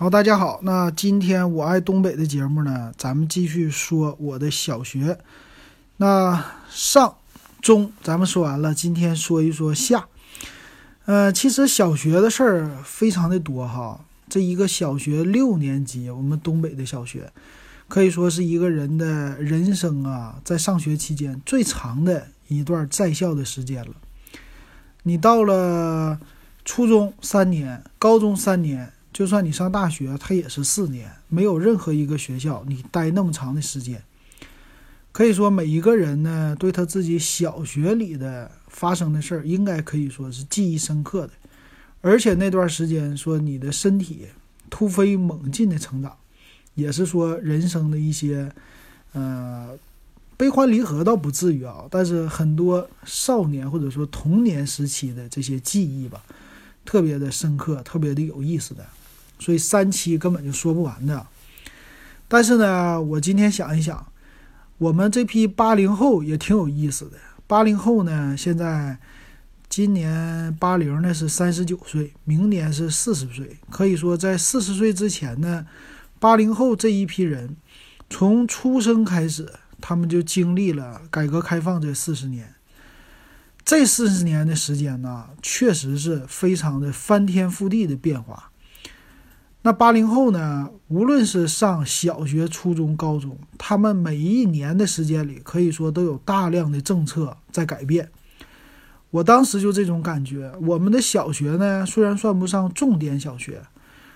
好，大家好。那今天我爱东北的节目呢，咱们继续说我的小学。那上中咱们说完了，今天说一说下。呃，其实小学的事儿非常的多哈。这一个小学六年级，我们东北的小学，可以说是一个人的人生啊，在上学期间最长的一段在校的时间了。你到了初中三年，高中三年。就算你上大学，它也是四年，没有任何一个学校你待那么长的时间。可以说，每一个人呢，对他自己小学里的发生的事儿，应该可以说是记忆深刻的。而且那段时间，说你的身体突飞猛进的成长，也是说人生的一些，呃，悲欢离合倒不至于啊，但是很多少年或者说童年时期的这些记忆吧，特别的深刻，特别的有意思的。所以三期根本就说不完的，但是呢，我今天想一想，我们这批八零后也挺有意思的。八零后呢，现在今年八零呢是三十九岁，明年是四十岁。可以说，在四十岁之前呢，八零后这一批人从出生开始，他们就经历了改革开放这四十年。这四十年的时间呢，确实是非常的翻天覆地的变化。那八零后呢？无论是上小学、初中、高中，他们每一年的时间里，可以说都有大量的政策在改变。我当时就这种感觉。我们的小学呢，虽然算不上重点小学，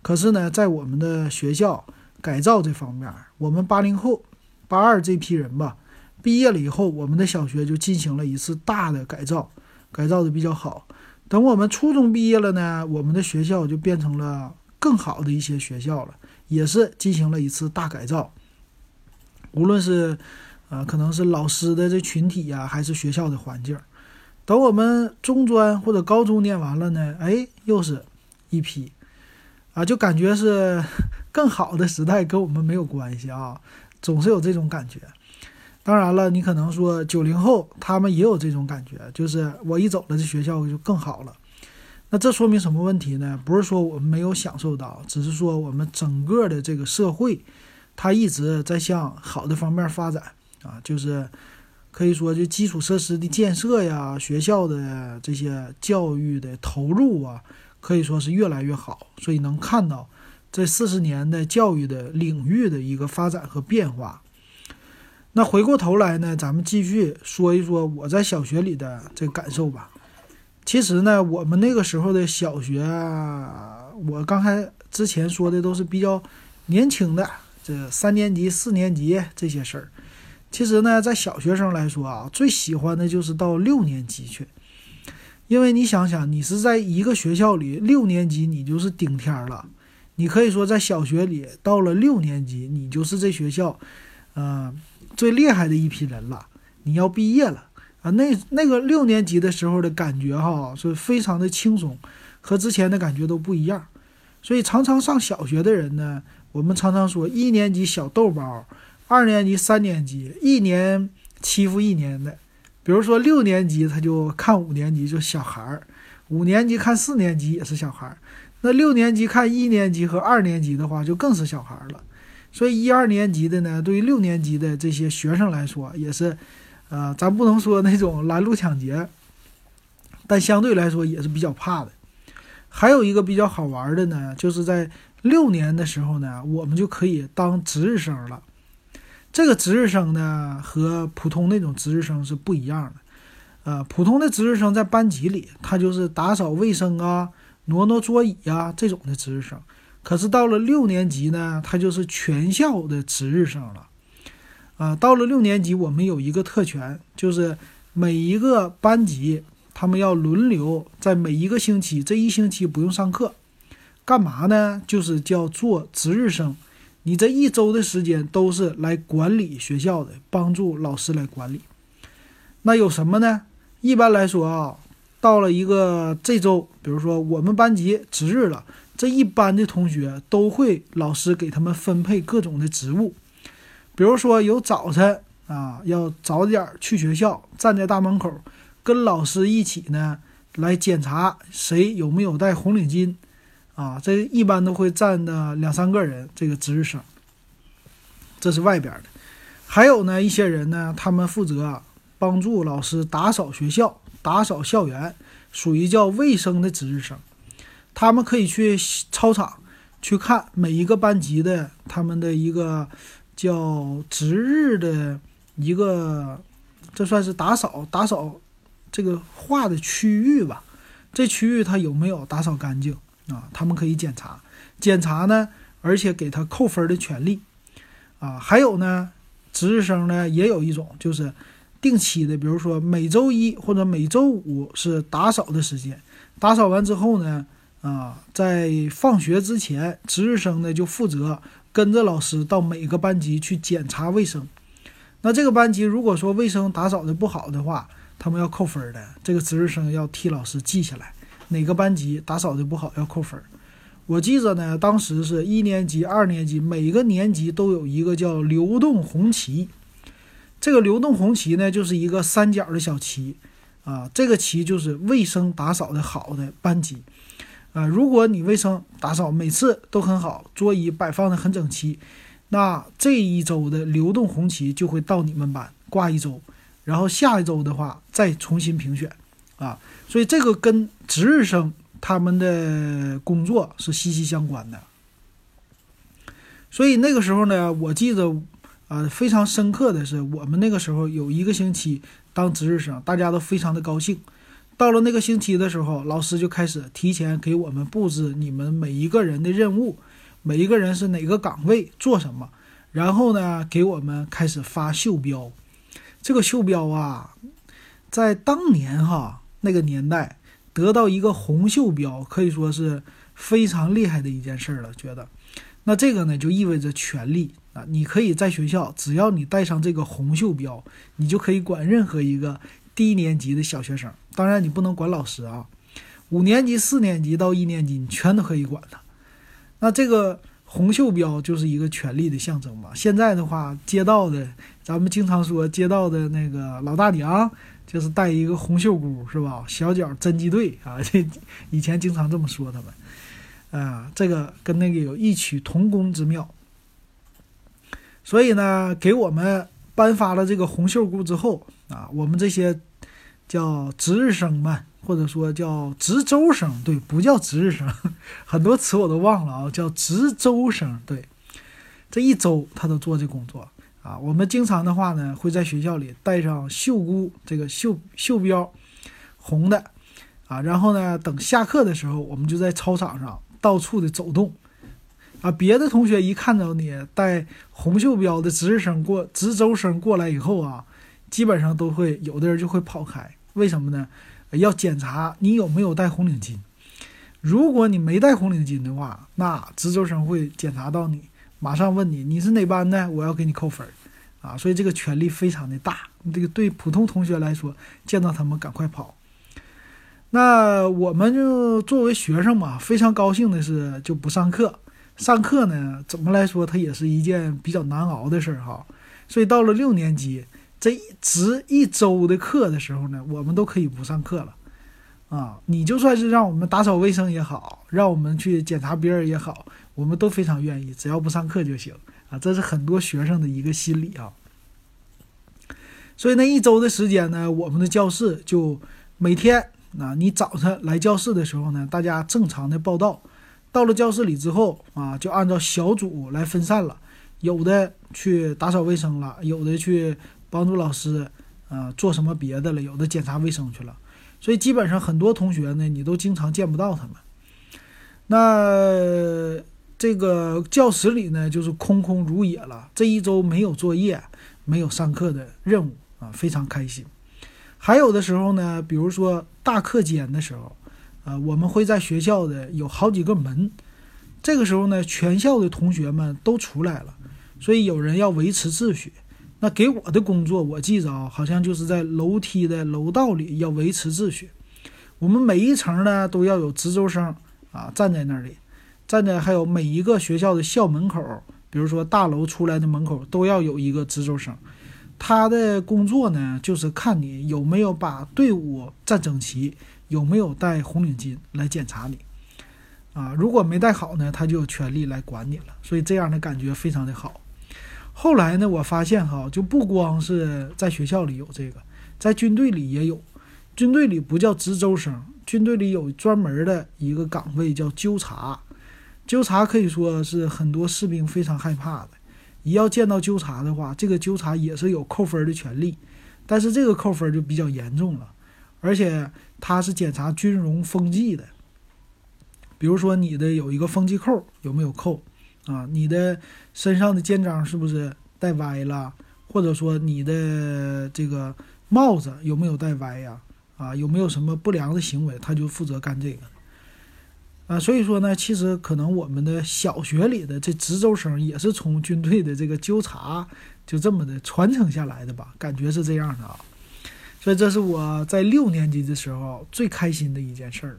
可是呢，在我们的学校改造这方面，我们八零后、八二这批人吧，毕业了以后，我们的小学就进行了一次大的改造，改造的比较好。等我们初中毕业了呢，我们的学校就变成了。更好的一些学校了，也是进行了一次大改造。无论是，呃，可能是老师的这群体呀，还是学校的环境。等我们中专或者高中念完了呢，哎，又是一批，啊，就感觉是 更好的时代跟我们没有关系啊，总是有这种感觉。当然了，你可能说九零后他们也有这种感觉，就是我一走了，这学校就更好了。那这说明什么问题呢？不是说我们没有享受到，只是说我们整个的这个社会，它一直在向好的方面发展啊，就是可以说就基础设施的建设呀，学校的这些教育的投入啊，可以说是越来越好，所以能看到这四十年的教育的领域的一个发展和变化。那回过头来呢，咱们继续说一说我在小学里的这个感受吧。其实呢，我们那个时候的小学，我刚才之前说的都是比较年轻的，这三年级、四年级这些事儿。其实呢，在小学生来说啊，最喜欢的就是到六年级去，因为你想想，你是在一个学校里，六年级你就是顶天了，你可以说在小学里到了六年级，你就是这学校，嗯，最厉害的一批人了，你要毕业了。啊，那那个六年级的时候的感觉哈，是非常的轻松，和之前的感觉都不一样。所以常常上小学的人呢，我们常常说一年级小豆包，二年级、三年级一年欺负一年的。比如说六年级他就看五年级就小孩儿，五年级看四年级也是小孩儿，那六年级看一年级和二年级的话就更是小孩儿了。所以一二年级的呢，对于六年级的这些学生来说也是。啊，咱不能说那种拦路抢劫，但相对来说也是比较怕的。还有一个比较好玩的呢，就是在六年的时候呢，我们就可以当值日生了。这个值日生呢，和普通那种值日生是不一样的。呃，普通的值日生在班级里，他就是打扫卫生啊、挪挪桌椅啊这种的值日生。可是到了六年级呢，他就是全校的值日生了。啊，到了六年级，我们有一个特权，就是每一个班级他们要轮流在每一个星期，这一星期不用上课，干嘛呢？就是叫做值日生。你这一周的时间都是来管理学校的，帮助老师来管理。那有什么呢？一般来说啊，到了一个这周，比如说我们班级值日了，这一班的同学都会老师给他们分配各种的职务。比如说有早晨啊，要早点去学校，站在大门口，跟老师一起呢来检查谁有没有戴红领巾，啊，这一般都会站的两三个人，这个值日生，这是外边的。还有呢，一些人呢，他们负责帮助老师打扫学校、打扫校园，属于叫卫生的值日生。他们可以去操场去看每一个班级的他们的一个叫值日的一个，这算是打扫打扫这个划的区域吧。这区域他有没有打扫干净啊？他们可以检查检查呢，而且给他扣分的权利啊。还有呢，值日生呢也有一种就是定期的，比如说每周一或者每周五是打扫的时间，打扫完之后呢。啊，在放学之前，值日生呢就负责跟着老师到每个班级去检查卫生。那这个班级如果说卫生打扫的不好的话，他们要扣分的。这个值日生要替老师记下来，哪个班级打扫的不好要扣分。我记着呢，当时是一年级、二年级，每个年级都有一个叫流动红旗。这个流动红旗呢，就是一个三角的小旗啊，这个旗就是卫生打扫的好的班级。啊，如果你卫生打扫每次都很好，桌椅摆放的很整齐，那这一周的流动红旗就会到你们班挂一周，然后下一周的话再重新评选，啊，所以这个跟值日生他们的工作是息息相关的。所以那个时候呢，我记得啊非常深刻的是，我们那个时候有一个星期当值日生，大家都非常的高兴。到了那个星期的时候，老师就开始提前给我们布置你们每一个人的任务，每一个人是哪个岗位做什么，然后呢，给我们开始发袖标。这个袖标啊，在当年哈那个年代，得到一个红袖标可以说是非常厉害的一件事了。觉得，那这个呢就意味着权力啊，你可以在学校，只要你带上这个红袖标，你就可以管任何一个。低年级的小学生，当然你不能管老师啊。五年级、四年级到一年级，你全都可以管他。那这个红袖标就是一个权力的象征嘛。现在的话，街道的，咱们经常说街道的那个老大娘，就是带一个红袖箍，是吧？小脚侦缉队啊，这 以前经常这么说他们。啊，这个跟那个有异曲同工之妙。所以呢，给我们颁发了这个红袖箍之后。啊，我们这些叫值日生们，或者说叫值周生，对，不叫值日生，很多词我都忘了啊，叫值周生。对，这一周他都做这工作啊。我们经常的话呢，会在学校里带上袖箍，这个袖袖标，红的啊。然后呢，等下课的时候，我们就在操场上到处的走动啊。别的同学一看到你带红袖标的值日生过值周生过来以后啊。基本上都会有的人就会跑开，为什么呢？要检查你有没有戴红领巾。如果你没戴红领巾的话，那值周生会检查到你，马上问你你是哪班的，我要给你扣分啊！所以这个权力非常的大。这个对普通同学来说，见到他们赶快跑。那我们就作为学生嘛，非常高兴的是就不上课。上课呢，怎么来说，它也是一件比较难熬的事儿哈。所以到了六年级。这一值一周的课的时候呢，我们都可以不上课了，啊，你就算是让我们打扫卫生也好，让我们去检查别人也好，我们都非常愿意，只要不上课就行啊。这是很多学生的一个心理啊。所以那一周的时间呢，我们的教室就每天啊，你早晨来教室的时候呢，大家正常的报道，到了教室里之后啊，就按照小组来分散了，有的去打扫卫生了，有的去。帮助老师，啊，做什么别的了？有的检查卫生去了，所以基本上很多同学呢，你都经常见不到他们。那这个教室里呢，就是空空如也了。这一周没有作业，没有上课的任务啊，非常开心。还有的时候呢，比如说大课间的时候，啊，我们会在学校的有好几个门，这个时候呢，全校的同学们都出来了，所以有人要维持秩序。那给我的工作，我记着啊，好像就是在楼梯的楼道里要维持秩序。我们每一层呢都要有值周生啊站在那里，站在还有每一个学校的校门口，比如说大楼出来的门口都要有一个值周生。他的工作呢就是看你有没有把队伍站整齐，有没有戴红领巾来检查你。啊，如果没带好呢，他就有权利来管你了。所以这样的感觉非常的好。后来呢，我发现哈，就不光是在学校里有这个，在军队里也有。军队里不叫值周生，军队里有专门的一个岗位叫纠察。纠察可以说是很多士兵非常害怕的。一要见到纠察的话，这个纠察也是有扣分的权利，但是这个扣分就比较严重了，而且他是检查军容风纪的。比如说你的有一个风纪扣有没有扣啊？你的身上的肩章是不是戴歪了？或者说你的这个帽子有没有戴歪呀？啊，有没有什么不良的行为？他就负责干这个。啊，所以说呢，其实可能我们的小学里的这值周生也是从军队的这个纠察就这么的传承下来的吧？感觉是这样的啊。所以这是我在六年级的时候最开心的一件事了。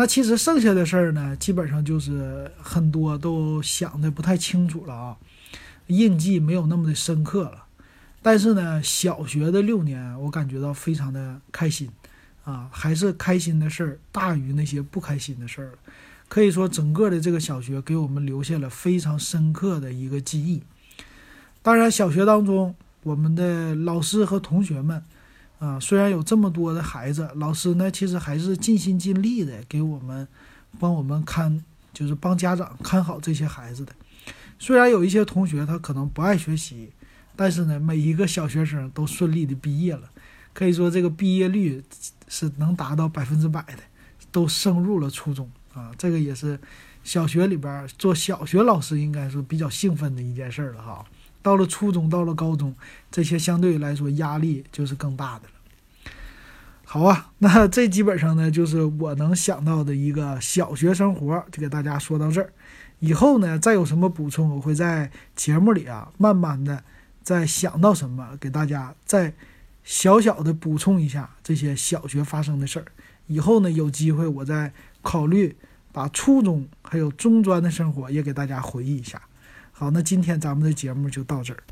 那其实剩下的事儿呢，基本上就是很多都想的不太清楚了啊，印记没有那么的深刻了。但是呢，小学的六年，我感觉到非常的开心，啊，还是开心的事儿大于那些不开心的事儿了。可以说，整个的这个小学给我们留下了非常深刻的一个记忆。当然，小学当中，我们的老师和同学们，啊，虽然有这么多的孩子，老师呢，其实还是尽心尽力的给我们，帮我们看，就是帮家长看好这些孩子的。虽然有一些同学他可能不爱学习。但是呢，每一个小学生都顺利的毕业了，可以说这个毕业率是能达到百分之百的，都升入了初中啊。这个也是小学里边做小学老师应该是比较兴奋的一件事了哈。到了初中，到了高中，这些相对来说压力就是更大的了。好啊，那这基本上呢就是我能想到的一个小学生活，就给大家说到这儿。以后呢再有什么补充，我会在节目里啊慢慢的。再想到什么，给大家再小小的补充一下这些小学发生的事儿。以后呢，有机会我再考虑把初中还有中专的生活也给大家回忆一下。好，那今天咱们的节目就到这儿。